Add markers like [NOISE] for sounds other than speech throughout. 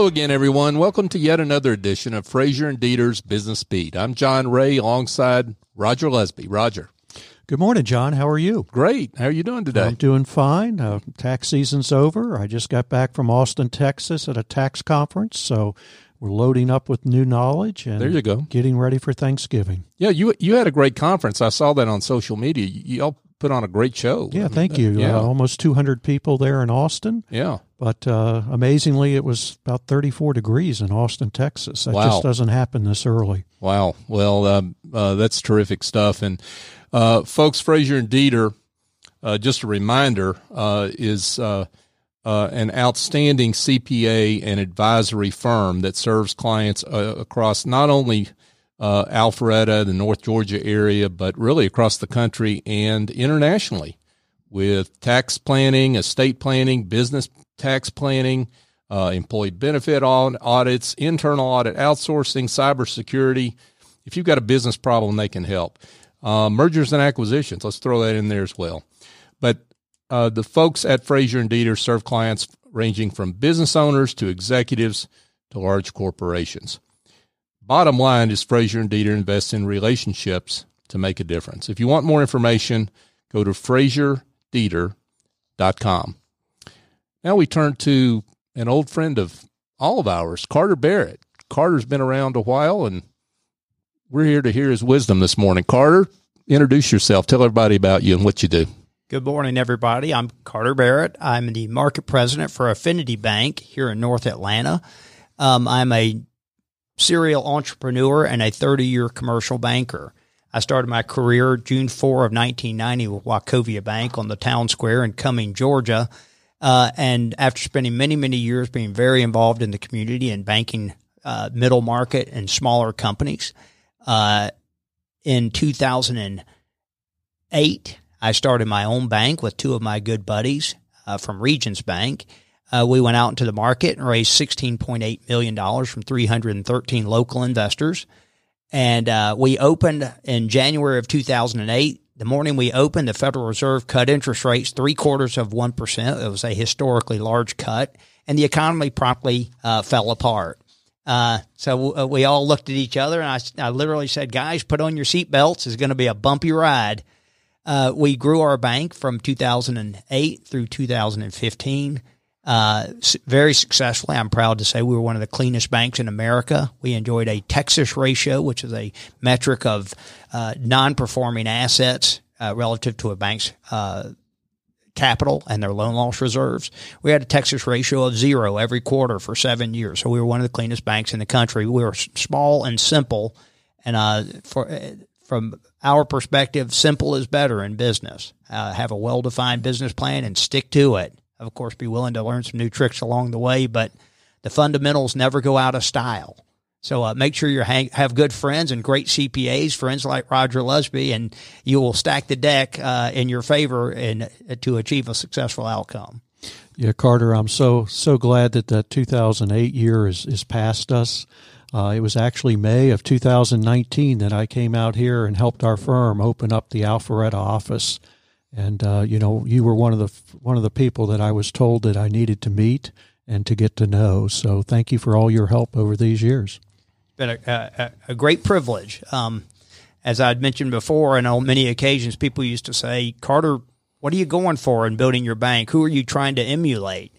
Hello again, everyone. Welcome to yet another edition of Frazier and Deeter's Business Beat. I'm John Ray alongside Roger Lusby. Roger. Good morning, John. How are you? Great. How are you doing today? I'm doing fine. Uh, tax season's over. I just got back from Austin, Texas at a tax conference, so we're loading up with new knowledge and there you go. getting ready for Thanksgiving. Yeah, you you had a great conference. I saw that on social media. You all put on a great show. Yeah, thank you. Yeah. Uh, almost 200 people there in Austin. Yeah. But uh, amazingly, it was about 34 degrees in Austin, Texas. That Wow. just doesn't happen this early. Wow. Well, um, uh, that's terrific stuff. And uh, folks, Frazier and Deeter, uh, just a reminder, uh, is uh, uh, an outstanding CPA and advisory firm that serves clients uh, across not only uh, Alpharetta, the North Georgia area, but really across the country and internationally with tax planning, estate planning, business tax planning, uh, employee benefit au- audits, internal audit outsourcing, cybersecurity. If you've got a business problem, they can help. Uh, mergers and acquisitions, let's throw that in there as well. But uh, the folks at Frazier and Deeter serve clients ranging from business owners to executives to large corporations. Bottom line is Frazier and Deeter invest in relationships to make a difference. If you want more information, go to FrazierDeeter.com. Now we turn to an old friend of all of ours, Carter Barrett. Carter's been around a while, and we're here to hear his wisdom this morning. Carter, introduce yourself. Tell everybody about you and what you do. Good morning, everybody. I'm Carter Barrett. I'm the market president for Affinity Bank here in North Atlanta. Um, I'm a serial entrepreneur and a 30 year commercial banker. I started my career June 4 of 1990 with Wachovia Bank on the town square in Cumming, Georgia. Uh, and after spending many, many years being very involved in the community and banking uh, middle market and smaller companies, uh, in 2008, I started my own bank with two of my good buddies uh, from Regions Bank. Uh, we went out into the market and raised $16.8 million from 313 local investors. And uh, we opened in January of 2008. The morning we opened, the Federal Reserve cut interest rates three quarters of 1%. It was a historically large cut, and the economy promptly uh, fell apart. Uh, so uh, we all looked at each other, and I, I literally said, Guys, put on your seatbelts. It's going to be a bumpy ride. Uh, we grew our bank from 2008 through 2015 uh, very successfully. I'm proud to say we were one of the cleanest banks in America. We enjoyed a Texas ratio, which is a metric of uh, non-performing assets uh, relative to a bank's uh, capital and their loan loss reserves. We had a Texas ratio of zero every quarter for seven years. So we were one of the cleanest banks in the country. We were small and simple, and uh, for uh, from our perspective, simple is better in business. Have a well-defined business plan and stick to it. Of course, be willing to learn some new tricks along the way, but the fundamentals never go out of style. So uh, make sure you hang, have good friends and great CPAs, friends like Roger Lusby, and you will stack the deck uh, in your favor and uh, to achieve a successful outcome. Yeah, Carter, I'm so so glad that the 2008 year is is past us. Uh, it was actually May of 2019 that I came out here and helped our firm open up the Alpharetta office. And uh, you know, you were one of the one of the people that I was told that I needed to meet and to get to know. So thank you for all your help over these years. It's been a, a, a great privilege. Um, as I'd mentioned before, and on many occasions, people used to say, Carter, what are you going for in building your bank? Who are you trying to emulate?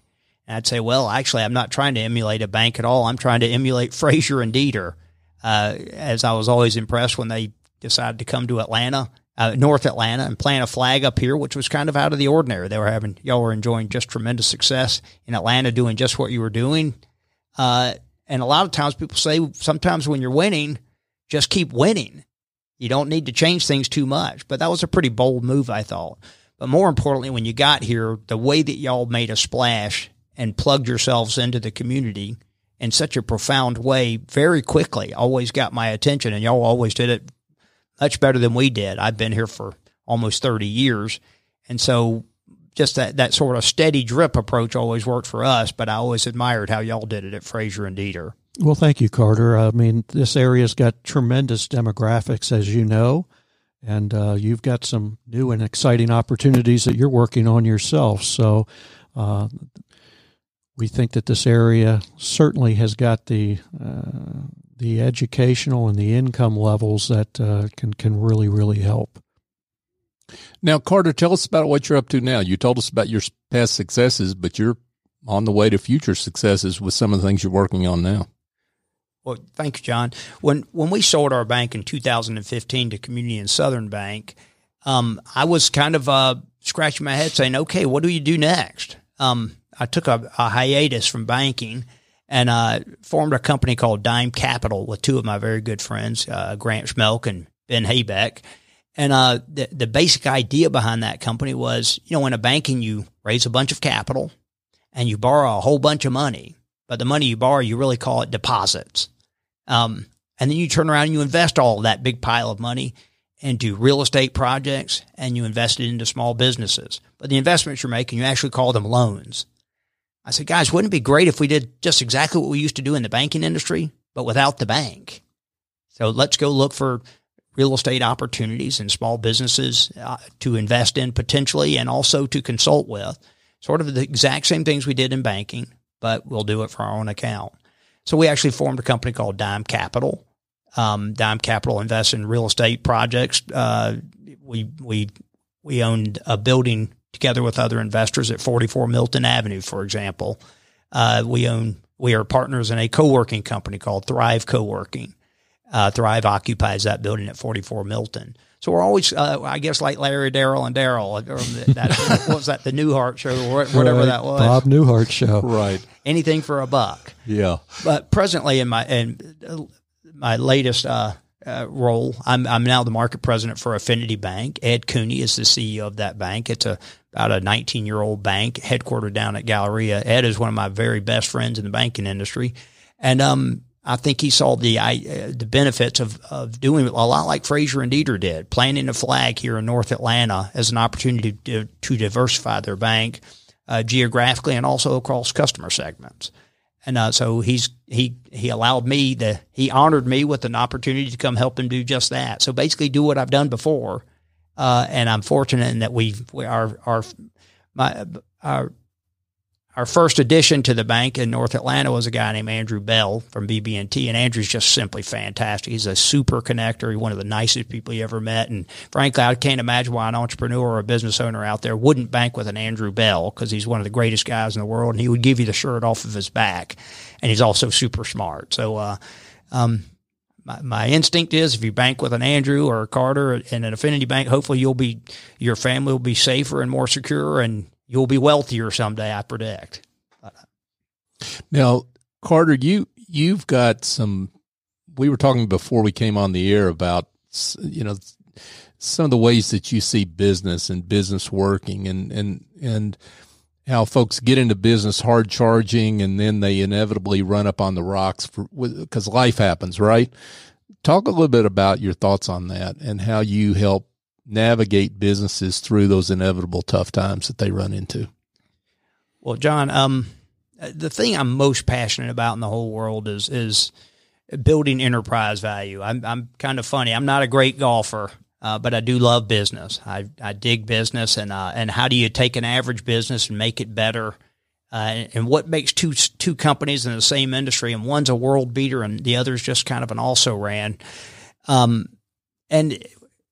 And I'd say, well, actually, I'm not trying to emulate a bank at all. I'm trying to emulate Frazier and Deeter. Uh, as I was always impressed when they decided to come to Atlanta, uh, North Atlanta, and plant a flag up here, which was kind of out of the ordinary. They were having, y'all were enjoying just tremendous success in Atlanta, doing just what you were doing. Uh, and a lot of times people say sometimes when you're winning, just keep winning. You don't need to change things too much. But that was a pretty bold move, I thought. But more importantly, when you got here, the way that y'all made a splash and plugged yourselves into the community in such a profound way very quickly always got my attention. And y'all always did it much better than we did. I've been here for almost 30 years. And so just that, that sort of steady drip approach always worked for us, but I always admired how y'all did it at Frazier and Deeter. Well, thank you, Carter. I mean, this area's got tremendous demographics, as you know, and uh, you've got some new and exciting opportunities that you're working on yourself. So, uh, we think that this area certainly has got the uh, the educational and the income levels that uh, can can really really help. Now, Carter, tell us about what you're up to now. You told us about your past successes, but you're on the way to future successes with some of the things you're working on now. Well, thank you, John. When when we sold our bank in 2015 to Community and Southern Bank, um, I was kind of uh, scratching my head, saying, "Okay, what do you do next?" Um, I took a, a, hiatus from banking and uh, formed a company called Dime Capital with two of my very good friends, uh, Grant Schmelk and Ben Haybeck. And uh, the the basic idea behind that company was, you know, in a banking, you raise a bunch of capital and you borrow a whole bunch of money but the money you borrow, you really call it deposits. Um, and then you turn around and you invest all that big pile of money into real estate projects and you invest it into small businesses. But the investments you're making, you actually call them loans. I said, guys, wouldn't it be great if we did just exactly what we used to do in the banking industry, but without the bank? So let's go look for real estate opportunities and small businesses uh, to invest in potentially and also to consult with. Sort of the exact same things we did in banking, but we'll do it for our own account. So we actually formed a company called Dime Capital. Um, Dime Capital invests in real estate projects. Uh, we we we owned a building together with other investors at 44 Milton Avenue, for example. Uh, we own we are partners in a co-working company called Thrive Co-working. Uh, Thrive occupies that building at 44 Milton. So we're always, uh, I guess, like Larry, Darryl, and Darryl. That, [LAUGHS] what was that? The Newhart show, or whatever right. that was. Bob Newhart show. Right. Anything for a buck. Yeah. But presently, in my in my latest uh, uh, role, I'm I'm now the market president for Affinity Bank. Ed Cooney is the CEO of that bank. It's a about a 19 year old bank headquartered down at Galleria. Ed is one of my very best friends in the banking industry, and um, I think he saw the uh, the benefits of, of doing a lot like Frazier and Deeter did, planting a flag here in North Atlanta as an opportunity to, to diversify their bank uh, geographically and also across customer segments. And uh, so he's he he allowed me to he honored me with an opportunity to come help him do just that. So basically, do what I've done before. Uh, and I'm fortunate in that we've we, our our my our our first addition to the bank in North Atlanta was a guy named Andrew Bell from BB&T, and Andrew's just simply fantastic. He's a super connector. He's one of the nicest people you ever met, and frankly, I can't imagine why an entrepreneur or a business owner out there wouldn't bank with an Andrew Bell because he's one of the greatest guys in the world, and he would give you the shirt off of his back, and he's also super smart. So, uh, um, my, my instinct is if you bank with an Andrew or a Carter in an affinity bank, hopefully you'll be your family will be safer and more secure, and you'll be wealthier someday. I predict. Now, Carter, you you've got some. We were talking before we came on the air about you know some of the ways that you see business and business working, and and and how folks get into business hard charging, and then they inevitably run up on the rocks because life happens, right? Talk a little bit about your thoughts on that and how you help navigate businesses through those inevitable tough times that they run into? Well, John, um, the thing I'm most passionate about in the whole world is is building enterprise value. I'm I'm kind of funny. I'm not a great golfer, uh, but I do love business. I I dig business, and uh, and how do you take an average business and make it better? Uh, and what makes two two companies in the same industry, and one's a world beater, and the other's just kind of an also ran. Um, and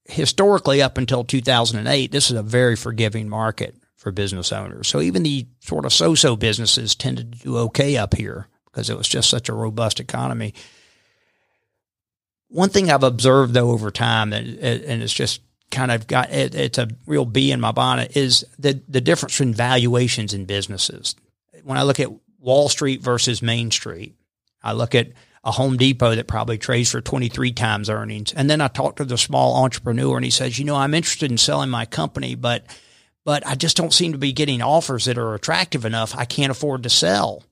historically, up until 2008, this is a very forgiving market for business owners. So even the sort of so-so businesses tended to do okay up here because it was just such a robust economy. One thing I've observed though over time, and, and it's just kind of got it, it's a real bee in my bonnet, is the the difference in valuations in businesses. When I look at Wall Street versus Main Street, I look at a Home Depot that probably trades for 23 times earnings. And then I talked to the small entrepreneur and he says, you know, I'm interested in selling my company, but, but I just don't seem to be getting offers that are attractive enough. I can't afford to sell.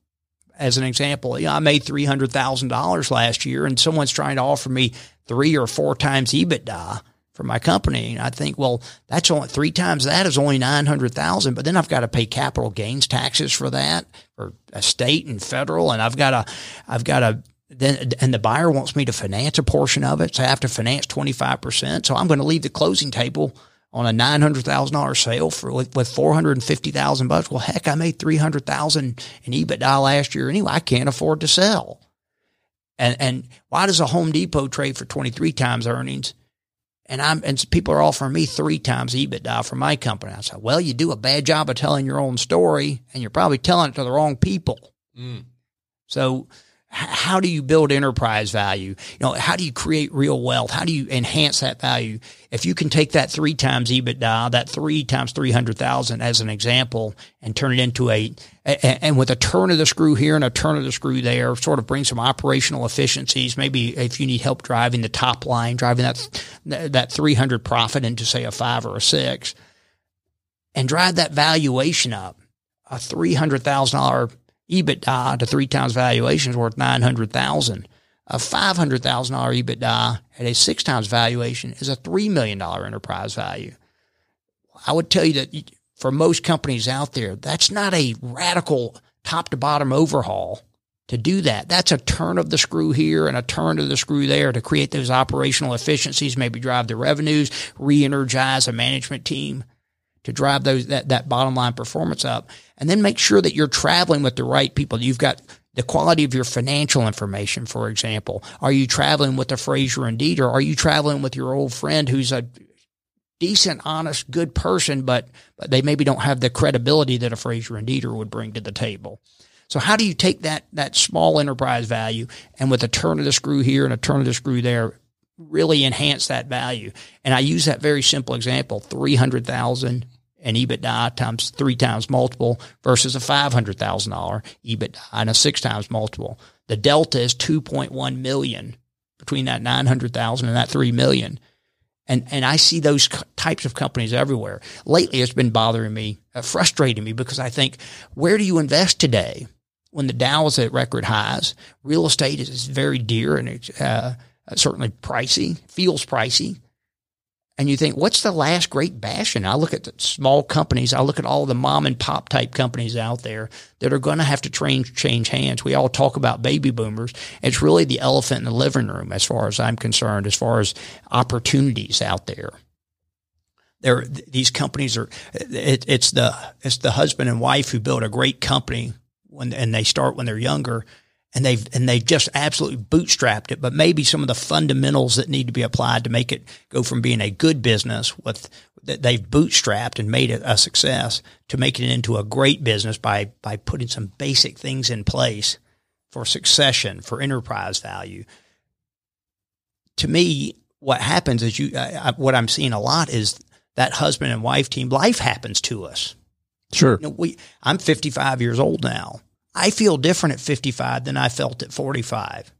As an example, you know, I made $300,000 last year and someone's trying to offer me three or four times EBITDA for my company. And I think, well, that's only three times that is only 900,000, but then I've got to pay capital gains taxes for that for a state and federal. And I've got to, I've got to then and the buyer wants me to finance a portion of it, so I have to finance twenty five percent. So I'm going to leave the closing table on a nine hundred thousand dollar sale for with, with four hundred and fifty thousand bucks. Well, heck, I made three hundred thousand in EBITDA last year anyway. I can't afford to sell. And and why does a Home Depot trade for twenty three times earnings? And I'm and people are offering me three times EBITDA for my company. I said, well, you do a bad job of telling your own story, and you're probably telling it to the wrong people. Mm. So how do you build enterprise value? You know, how do you create real wealth? How do you enhance that value? If you can take that three times EBITDA, that three times 300,000 as an example and turn it into a, and with a turn of the screw here and a turn of the screw there, sort of bring some operational efficiencies. Maybe if you need help driving the top line, driving that, that 300 profit into say a five or a six and drive that valuation up, a $300,000 EBITDA to three times valuation is worth 900,000. A $500,000 EBITDA at a six times valuation is a $3 million enterprise value. I would tell you that for most companies out there, that's not a radical top to bottom overhaul to do that. That's a turn of the screw here and a turn of the screw there to create those operational efficiencies, maybe drive the revenues, re-energize a management team to drive those that, that bottom line performance up. And then make sure that you're traveling with the right people. You've got the quality of your financial information, for example. Are you traveling with a Frazier and Deeter? Or are you traveling with your old friend who's a decent, honest, good person, but, but they maybe don't have the credibility that a Frazier and Deeter would bring to the table? So how do you take that that small enterprise value and with a turn of the screw here and a turn of the screw there, really enhance that value? And I use that very simple example: three hundred thousand an EBITDA times three times multiple versus a $500,000 EBITDA and a six times multiple. The delta is 2.1 million between that 900,000 and that 3 million. And, and I see those types of companies everywhere. Lately, it's been bothering me, uh, frustrating me because I think, where do you invest today? When the Dow is at record highs, real estate is very dear and uh, certainly pricey, feels pricey and you think, what's the last great bastion? I look at the small companies. I look at all the mom and pop type companies out there that are going to have to train, change hands. We all talk about baby boomers. It's really the elephant in the living room, as far as I'm concerned, as far as opportunities out there. There, these companies are. It, it's the it's the husband and wife who build a great company when and they start when they're younger and they've and they've just absolutely bootstrapped it. But maybe some of the fundamentals that need to be applied to make it go from being a good business with that they've bootstrapped and made it a success to making it into a great business by by putting some basic things in place for succession, for enterprise value. To me, what happens is you I, what I'm seeing a lot is that husband and wife team. Life happens to us. Sure. You know, we I'm 55 years old now I feel different at 55 than I felt at 45.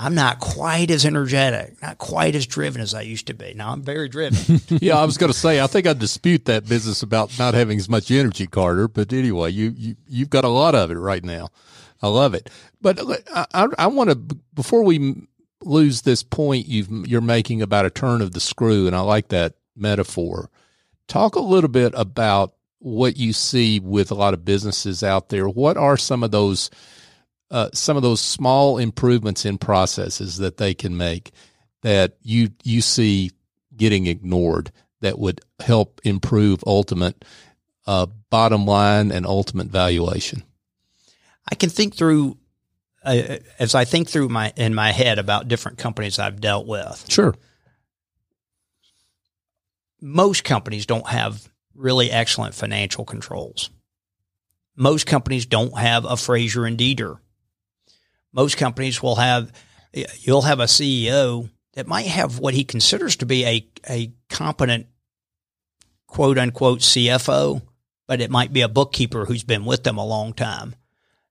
I'm not quite as energetic, not quite as driven as I used to be. Now I'm very driven. [LAUGHS] yeah, I was going to say I think I dispute that business about not having as much energy, Carter. But anyway, you you you've got a lot of it right now. I love it. But uh, I I, I want to before we lose this point you you're making about a turn of the screw, and I like that metaphor. Talk a little bit about what you see with a lot of businesses out there. What are some of those uh, some of those small improvements in processes that they can make that you you see getting ignored that would help improve ultimate uh, bottom line and ultimate valuation? I can think through uh, as I think through my in my head about different companies I've dealt with. Sure. Most companies don't have really excellent financial controls. Most companies don't have a Frazier and Deeter. Most companies will have, you'll have a CEO that might have what he considers to be a, a competent quote unquote CFO, but it might be a bookkeeper who's been with them a long time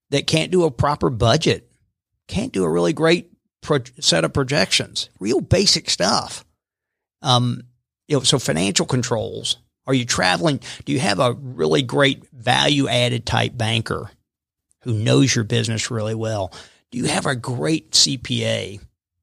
that can't do a proper budget, can't do a really great pro- set of projections, real basic stuff. Um, you know, so financial controls are you traveling? Do you have a really great value added type banker who knows your business really well? Do you have a great CPA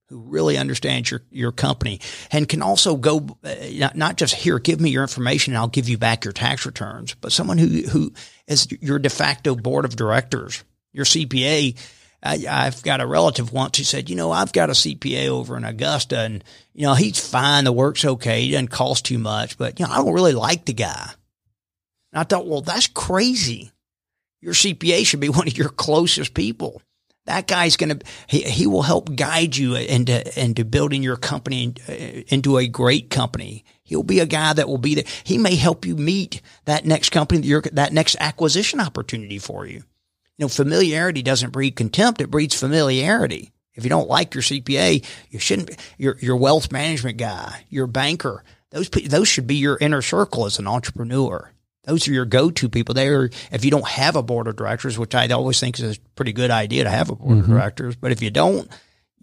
who really understands your, your company and can also go uh, not just here, give me your information and I'll give you back your tax returns, but someone who, who is your de facto board of directors, your CPA I, have got a relative once who said, you know, I've got a CPA over in Augusta and, you know, he's fine. The work's okay. He doesn't cost too much, but, you know, I don't really like the guy. And I thought, well, that's crazy. Your CPA should be [LAUGHS] one of your closest people. That guy's going to, he, he will help guide you into, into building your company into a great company. He'll be a guy that will be there. He may help you meet that next company, your, that next acquisition opportunity for you. You know, familiarity doesn't breed contempt. It breeds familiarity. If you don't like your CPA, you shouldn't, your, your wealth management guy, your banker, those, those should be your inner circle as an entrepreneur. Those are your go-to people. They are, if you don't have a board of directors, which I always think is a pretty good idea to have a board mm-hmm. of directors, but if you don't,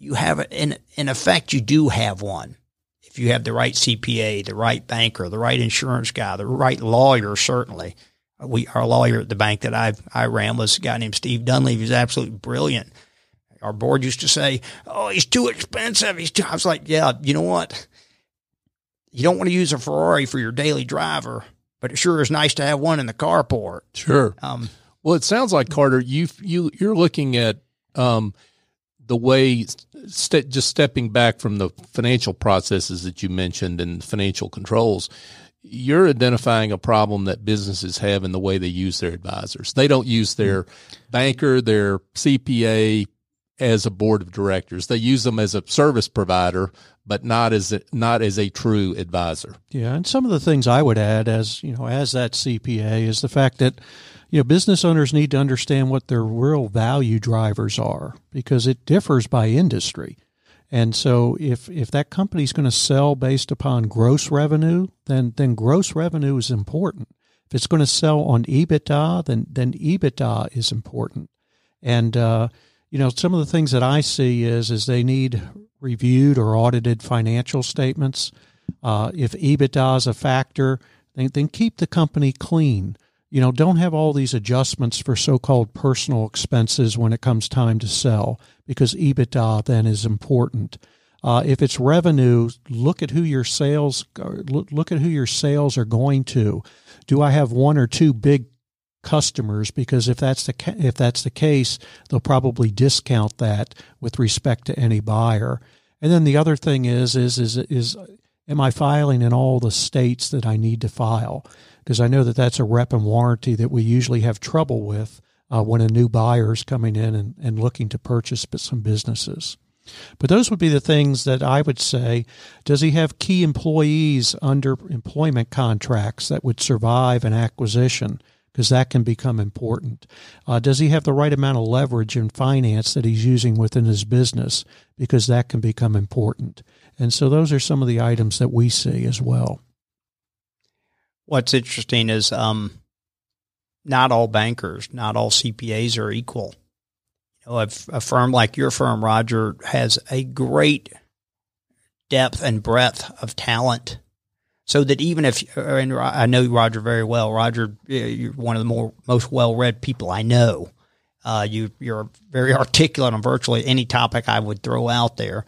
you have it in in effect. You do have one. If you have the right CPA, the right banker, the right insurance guy, the right lawyer, certainly. We our lawyer at the bank that I I ran was a guy named Steve Dunleavy. He's absolutely brilliant. Our board used to say, "Oh, he's too expensive." He's too. I was like, "Yeah, you know what? You don't want to use a Ferrari for your daily driver." but it sure is nice to have one in the carport. Sure. Um, well, it sounds like Carter, you you you're looking at um, the way st- just stepping back from the financial processes that you mentioned and financial controls. You're identifying a problem that businesses have in the way they use their advisors. They don't use their banker, their CPA as a board of directors. They use them as a service provider but not as a, not as a true advisor. Yeah, and some of the things I would add as you know as that CPA is the fact that you know business owners need to understand what their real value drivers are because it differs by industry. And so if if that company is going to sell based upon gross revenue, then then gross revenue is important. If it's going to sell on EBITDA, then then EBITDA is important. And uh, you know some of the things that I see is is they need reviewed or audited financial statements. Uh, if EBITDA is a factor, then, then keep the company clean. You know, don't have all these adjustments for so-called personal expenses when it comes time to sell, because EBITDA then is important. Uh, if it's revenue, look at who your sales look at who your sales are going to. Do I have one or two big customers? Because if that's the if that's the case, they'll probably discount that with respect to any buyer. And then the other thing is, is, is, is, am I filing in all the states that I need to file? Because I know that that's a rep and warranty that we usually have trouble with uh, when a new buyer is coming in and, and looking to purchase some businesses. But those would be the things that I would say. Does he have key employees under employment contracts that would survive an acquisition? because that can become important. Uh, does he have the right amount of leverage in finance that he's using within his business? Because that can become important. And so those are some of the items that we see as well. What's interesting is um, not all bankers, not all CPAs are equal. You know, a, a firm like your firm, Roger, has a great depth and breadth of talent so that even if and I know Roger very well, Roger, you're one of the more most well read people I know. Uh, you you're very [LAUGHS] articulate on virtually any topic I would throw out there.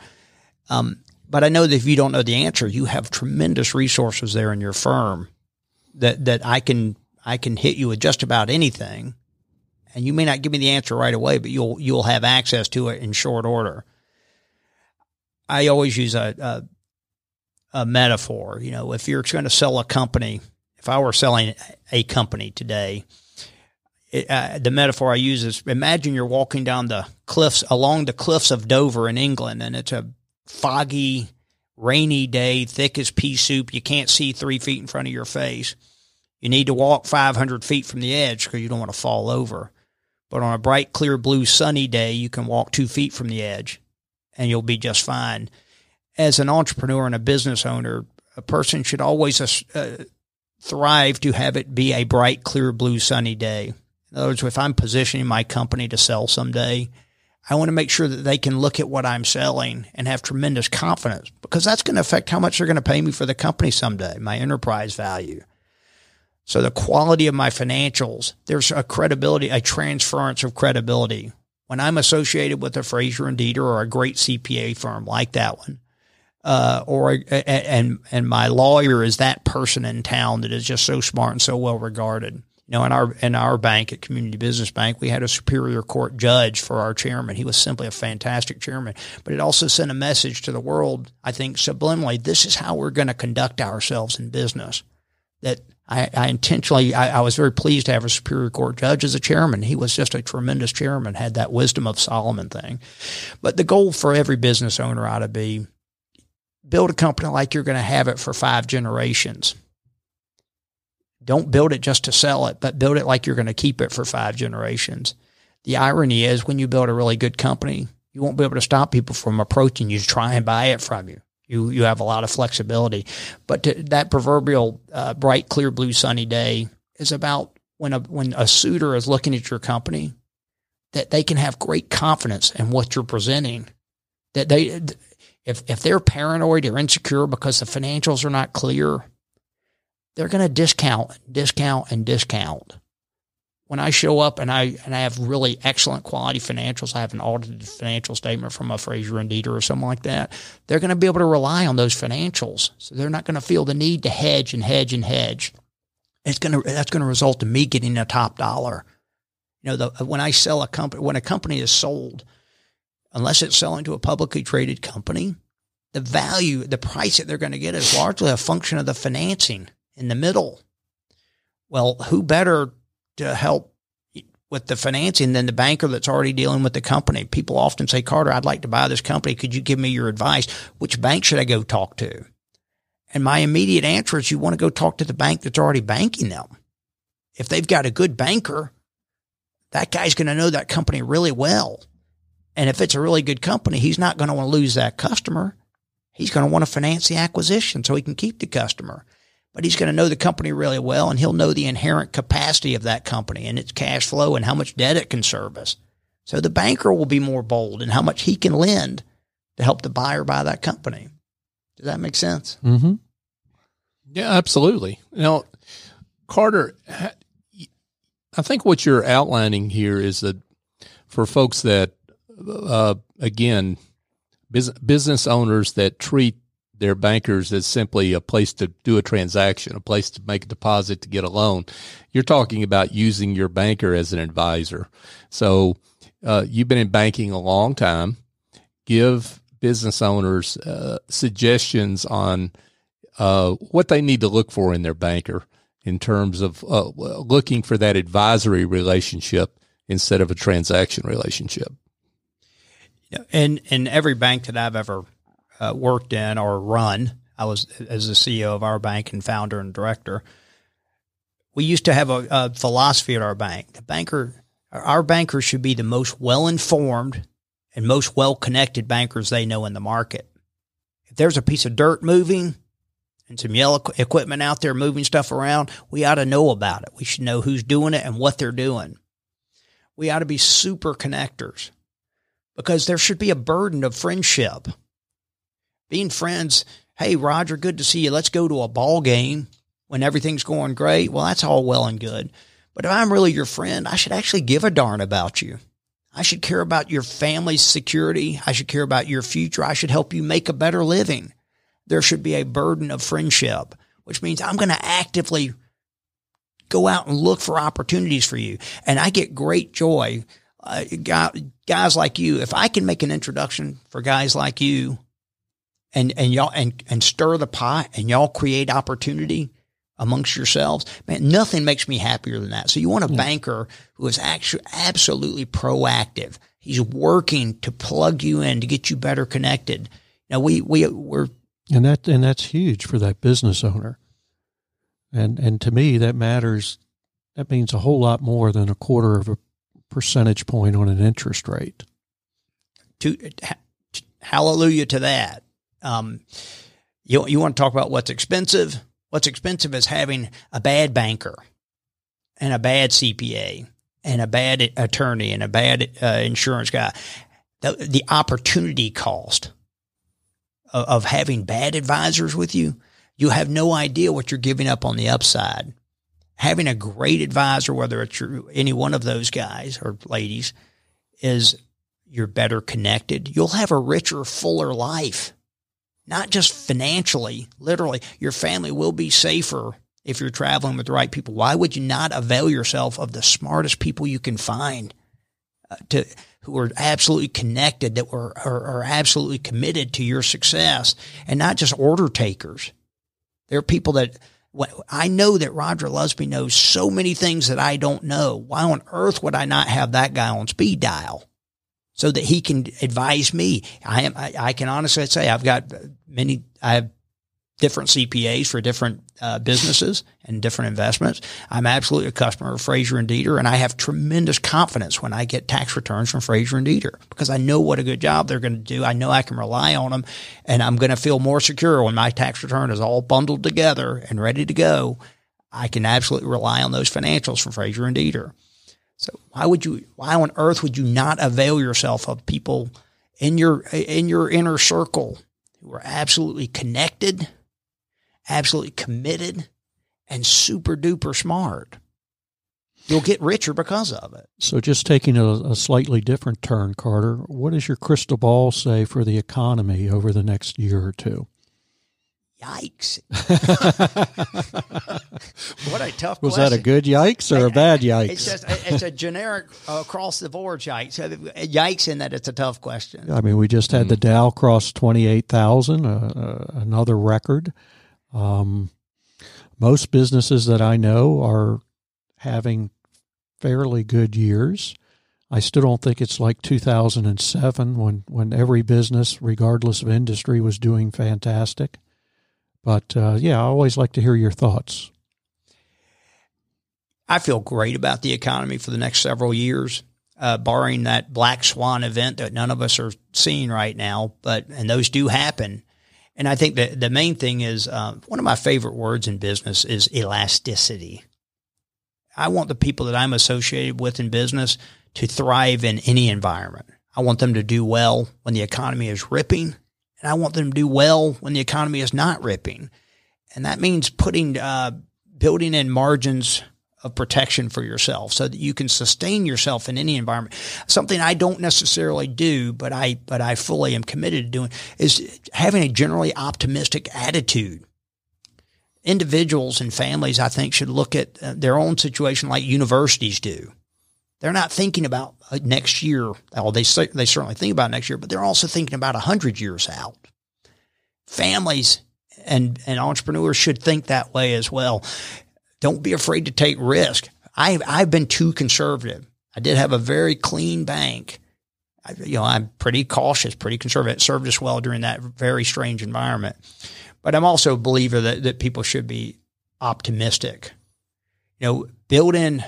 Um, but I know that if you don't know the answer, you have tremendous resources there in your firm that that I can I can hit you with just about anything, and you may not give me the answer right away, but you'll you'll have access to it in short order. I always use a, a a metaphor. You know, if you're going to sell a company, if I were selling a company today, it, uh, the metaphor I use is imagine you're walking down the cliffs along the cliffs of Dover in England, and it's a foggy, rainy day, thick as pea soup. You can't see three feet in front of your face. You need to walk 500 feet from the edge because you don't want to fall over. But on a bright, clear blue, sunny day, you can walk two feet from the edge and you'll be just fine as an entrepreneur and a business owner, a person should always uh, thrive to have it be a bright, clear, blue, sunny day. In other words, if I'm positioning my company to sell someday, I want to make sure that they can look at what I'm selling and have tremendous confidence because that's going to affect how much they're going to pay me for the company someday, my enterprise value. So the quality of my financials, there's a credibility, a transference of credibility. When I'm associated with a Frazier and Deeter or a great CPA firm like that one, uh, or and and my lawyer is that person in town that is just so smart and so well regarded. You know, in our in our bank at Community Business Bank, we had a superior court judge for our chairman. He was simply a fantastic chairman. But it also sent a message to the world, I think, subliminally, this is how we're going to conduct ourselves in business. That I, I intentionally, I, I, was very pleased to have a Superior Court judge as a chairman. He was just a tremendous chairman, had that wisdom of Solomon thing. But the goal for every business owner ought to be build a company like you're going to have it for five generations. Don't build it just to sell it, but build it like you're going to keep it for five generations. The irony is when you build a really good company, you won't be able to stop people from approaching you to try and buy it from you. You you have a lot of flexibility, but to, that proverbial uh, bright, clear blue, sunny day is about when a when a suitor is looking at your company, that they can have great confidence in what you're presenting. That they if if they're paranoid or insecure because the financials are not clear, they're going to discount, discount, and discount. When I show up and I and I have really excellent quality financials, I have an audited financial statement from a Frazier and Deeter or something like that. They're going to be able to rely on those financials, so they're not going to feel the need to hedge and hedge and hedge. It's going to that's going to result in me getting a top dollar. You know, the, when I sell a company, when a company is sold, unless it's selling to a publicly traded company, the value, the price that they're going to get is largely a function of the financing in the middle. Well, who better to help with the financing than the banker that's already dealing with the company? People often say, Carter, I'd like to buy this company. Could you give me your advice? Which bank should I go talk to? And my immediate answer is you want to go talk to the bank that's already banking them. If they've got a good banker, that guy's going to know that company really well. And if it's a really good company, he's not going to want to lose that customer. He's going to want to finance the acquisition so he can keep the customer but he's going to know the company really well and he'll know the inherent capacity of that company and its cash flow and how much debt it can service. So the banker will be more bold in how much he can lend to help the buyer buy that company. Does that make sense? Mm-hmm. Yeah, absolutely. Now, Carter, I think what you're outlining here is that for folks that, uh, again, business owners that treat their bankers as simply a place to do a transaction, a place to make a deposit to get a loan. You're talking about using your banker as an advisor. So uh, you've been in banking a long time. Give business owners uh, suggestions on uh, what they need to look for in their banker in terms of uh, looking for that advisory relationship instead of a transaction relationship. And in every bank that I've ever uh, worked in or run. I was as the CEO of our bank and founder and director. We used to have a, a philosophy at our bank. The banker, our bankers should be the most well informed and most well connected bankers they know in the market. If there's a piece of dirt moving and some yellow equipment out there moving stuff around, we ought to know about it. We should know who's doing it and what they're doing. We ought to be super connectors because there should be a burden of friendship being friends, hey, Roger, good to see you. Let's go to a ball game when everything's going great. Well, that's all well and good. But if I'm really your friend, I should actually give a darn about you. I should care about your family's security. I should care about your future. I should help you make a better living. There should be a burden of friendship, which means I'm going to actively go out and look for opportunities for you. And I get great joy. Uh, guys like you, if I can make an introduction for guys like you and, and y'all and, and stir the pot and y'all create opportunity amongst yourselves. Man, nothing makes me happier than that. So you want a banker who is actually absolutely proactive. He's working to plug you in to get you better connected. Now we, we, we're, and that, and that's huge for that business owner. And, and to me, that matters. That means a whole lot more than a quarter of a percentage point on an interest rate. To, hallelujah to that. Um, you, you want to talk about what's expensive? What's expensive is having a bad banker and a bad CPA and a bad attorney and a bad uh, insurance guy. The, the opportunity cost of, of having bad advisors with you, you have no idea what you're giving up on the upside. Having a great advisor, whether it's your, any one of those guys or ladies, is you're better connected. You'll have a richer, fuller life not just financially, literally, your family will be safer if you're traveling with the right people? Why would you not avail yourself of the smartest people you can find uh, to who are absolutely connected, that were are, are absolutely committed to your success, and not just order takers? There are people that I know that Roger Lusby knows so many things that I don't know. Why on earth would I not have that guy on speed dial? So that he can advise me. I am, I, I, can honestly say I've got many, I have different CPAs for different uh, businesses and different investments. I'm absolutely a customer of Frazier and Deeter, and I have tremendous confidence when I get tax returns from Frazier and Deeter because I know what a good job they're going to do. I know I can rely on them, and I'm going to feel more secure when my tax return is all bundled together and ready to go. I can absolutely rely on those financials from Frazier and Deeter. So why would you? Why on earth would you not avail yourself of people in your in your inner circle who are absolutely connected? absolutely committed and super duper smart. You'll get richer because of it. So, just taking a, a, slightly different turn, Carter, what does your crystal ball say for the economy over the next year or two? Yikes. [LAUGHS] what a tough Was question. that a good yikes or a bad [LAUGHS] yikes? It's just it's a generic uh, across the board yikes. Yikes in that it's a tough question. I mean, we just had mm. the Dow cross 28,000, uh, uh, another record. Um, most businesses that I know are having fairly good years. I still don't think it's like 2007 when, when every business, regardless of industry, was doing fantastic. But uh, yeah, I always like to hear your thoughts. I feel great about the economy for the next several years, uh, barring that black swan event that none of us are seeing right now. But and those do happen. And I think that the main thing is uh, one of my favorite words in business is elasticity. I want the people that I'm associated with in business to thrive in any environment. I want them to do well when the economy is ripping, and I want them to do well when the economy is not ripping. And that means putting, uh, building in margins of protection for yourself so that you can sustain yourself in any environment. Something I don't necessarily do, but I but I fully am committed to doing is having a generally optimistic attitude. Individuals and families, I think, should look at uh, their own situation like universities do. They're not thinking about uh, next year. Well, they they certainly think about next year, but they're also thinking about hundred years out. Families and and entrepreneurs should think that way as well. Don't be afraid to take risk. I've, I've been too conservative. I did have a very clean bank. I, you know, I'm pretty cautious, pretty conservative. It served us well during that very strange environment. But I'm also a believer that, that people should be optimistic. You know, build in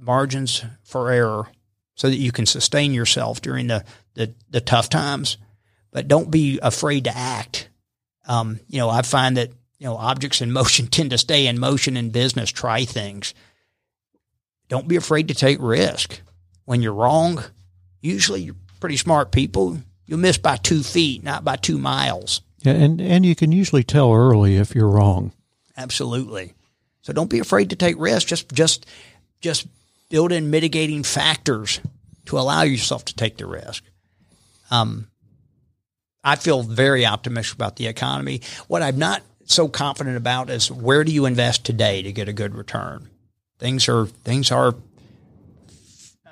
margins for error so that you can sustain yourself during the, the, the tough times, but don't be afraid to act. Um, you know, I find that you know, objects in motion [LAUGHS] tend to stay in motion in business. Try things. Don't be afraid to take risk. When you're wrong, usually you're pretty smart people. You'll miss by two feet, not by two miles. Yeah, and, and you can usually tell early if you're wrong. Absolutely. So don't be afraid to take risks. Just just just build in mitigating factors to allow yourself to take the risk. Um, I feel very optimistic about the economy. What I'm not so confident about is where do you invest today to get a good return? Things are things are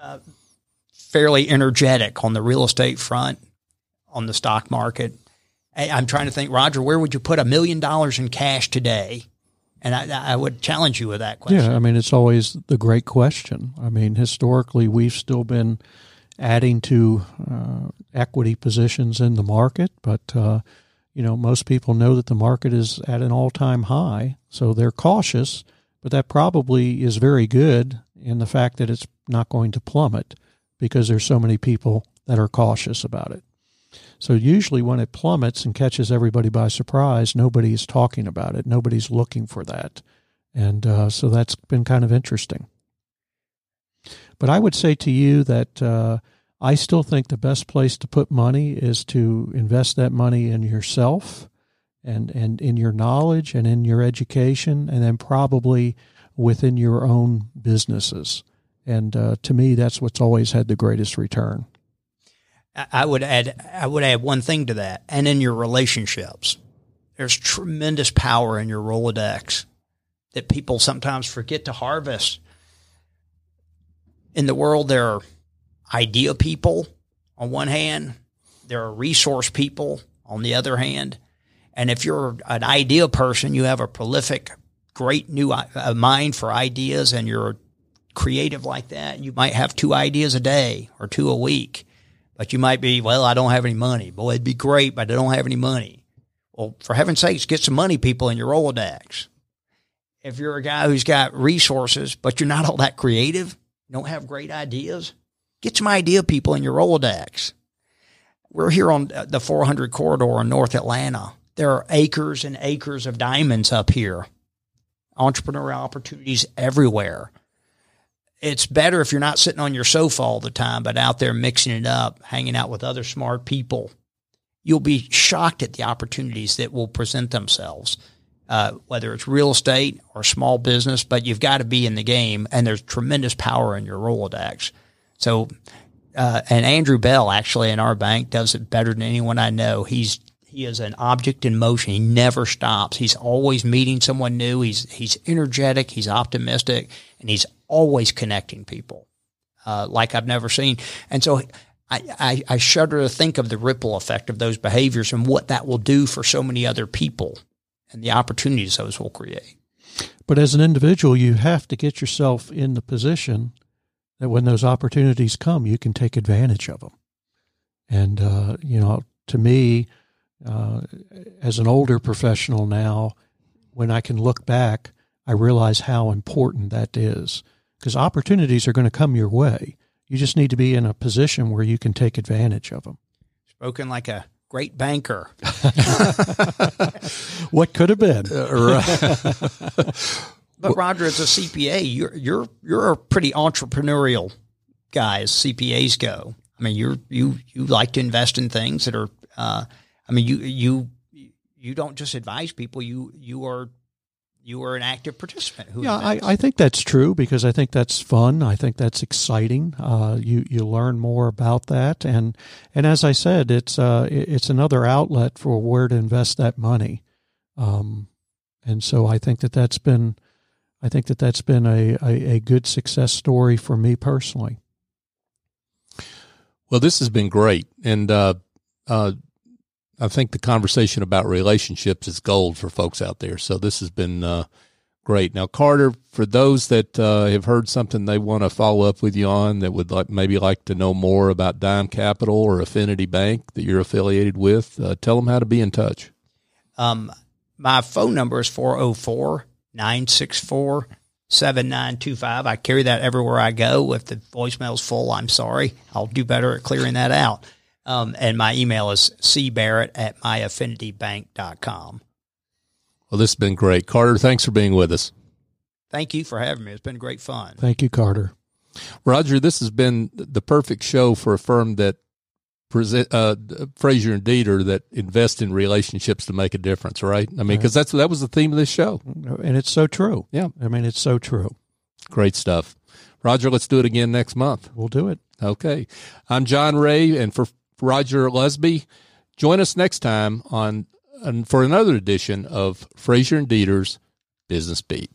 uh, fairly energetic on the real estate front, on the stock market. I'm trying to think, Roger, where would you put a million dollars in cash today? And I, I, would challenge you with that question. Yeah, I mean, it's always the great question. I mean, historically, we've still been adding to uh, equity positions in the market, but uh, you know, most people know that the market is at an all time high, so they're cautious, but that probably is very good in the fact that it's not going to plummet because there's so many people that are cautious about it. So usually when it plummets and catches everybody by surprise, nobody's talking about it. Nobody's looking for that. And uh, so that's been kind of interesting. But I would say to you that uh, I still think the best place to put money is to invest that money in yourself and, and in your knowledge and in your education, and then probably within your own businesses. And uh, to me, that's what's always had the greatest return. I would add, I would add one thing to that, and in your relationships, there's tremendous power in your Rolodex that people sometimes forget to harvest. In the world, there are idea people on one hand, there are resource people on the other hand. And if you're an idea person, you have a prolific, great new uh, mind for ideas and you're creative like that, you might have two ideas a day or two a week. But you might be, well, I don't have any money. Boy, it'd be great, but I don't have any money. Well, for heaven's sakes, get some money people in your Rolodex. If you're a guy who's got resources, but you're not all that creative, don't have great ideas, get some idea people in your Rolodex. We're here on uh, the 400 corridor in North Atlanta. There are acres and acres of diamonds up here, entrepreneurial opportunities everywhere. It's better if you're not sitting on your sofa all the time, but out there mixing it up, hanging out with other smart people. You'll be shocked at the opportunities that will present themselves, uh, whether it's real estate or small business, but you've got to be in the game, and there's tremendous power in your Rolodex. So, uh, and Andrew Bell actually in our bank does it better than anyone I know. He's he is an object in motion. He never stops. He's always meeting someone new. He's he's energetic. He's optimistic, and he's always connecting people uh, like I've never seen. And so I, I, I shudder to think of the ripple effect of those behaviors and what that will do for so many other people and the opportunities those will create. But as an individual, you have to get yourself in the position that when those opportunities come, you can take advantage of them. And, uh, you know, to me, uh, as an older professional now, when I can look back, I realize how important that is because opportunities are going to come your way. You just need to be in a position where you can take advantage of them. Spoken like a great banker. [LAUGHS] [LAUGHS] what could have been? Uh, [LAUGHS] but Roger, as a CPA, you're you're you're a pretty entrepreneurial guy as CPAs go. I mean, you're you you like to invest in things that are. Uh, I mean, you you you don't just advise people. You you are you were an active participant. yeah, I, I, think that's true because I think that's fun. I think that's exciting. Uh, you you learn more about that, and and as I said, it's uh, it's another outlet for where to invest that money, um, and so I think that that's been, I think that that's been a, a, a good success story for me personally. Well, this has been great, and uh, uh, I think the conversation about relationships is gold for folks out there. So this has been uh, great. Now, Carter, for those that uh, have heard something they want to follow up with you on, that would like maybe like to know more about Dime Capital or Affinity Bank that you're affiliated with, uh, tell them how to be in touch. Um, my phone number is 404 964 7925. I carry that everywhere I go. If the voicemail's full, I'm sorry. I'll do better at clearing that out. Um, and my email is cbarrett at myaffinitybank.com. Well, this has been great. Carter, thanks for being with us. Thank you for having me. It's been great fun. Thank you, Carter. Roger, this has been the perfect show for a firm that present uh, Frazier and Deeter that invest in relationships to make a difference, right? I mean, because that's that was the theme of this show, and it's so true. Yeah, I mean, it's so true. Great stuff, Roger. Let's do it again next month. We'll do it. Okay, I'm John Ray, and for Roger Lusby. Join us next time on, on for another edition of Frazier and Deeter's Business Beat.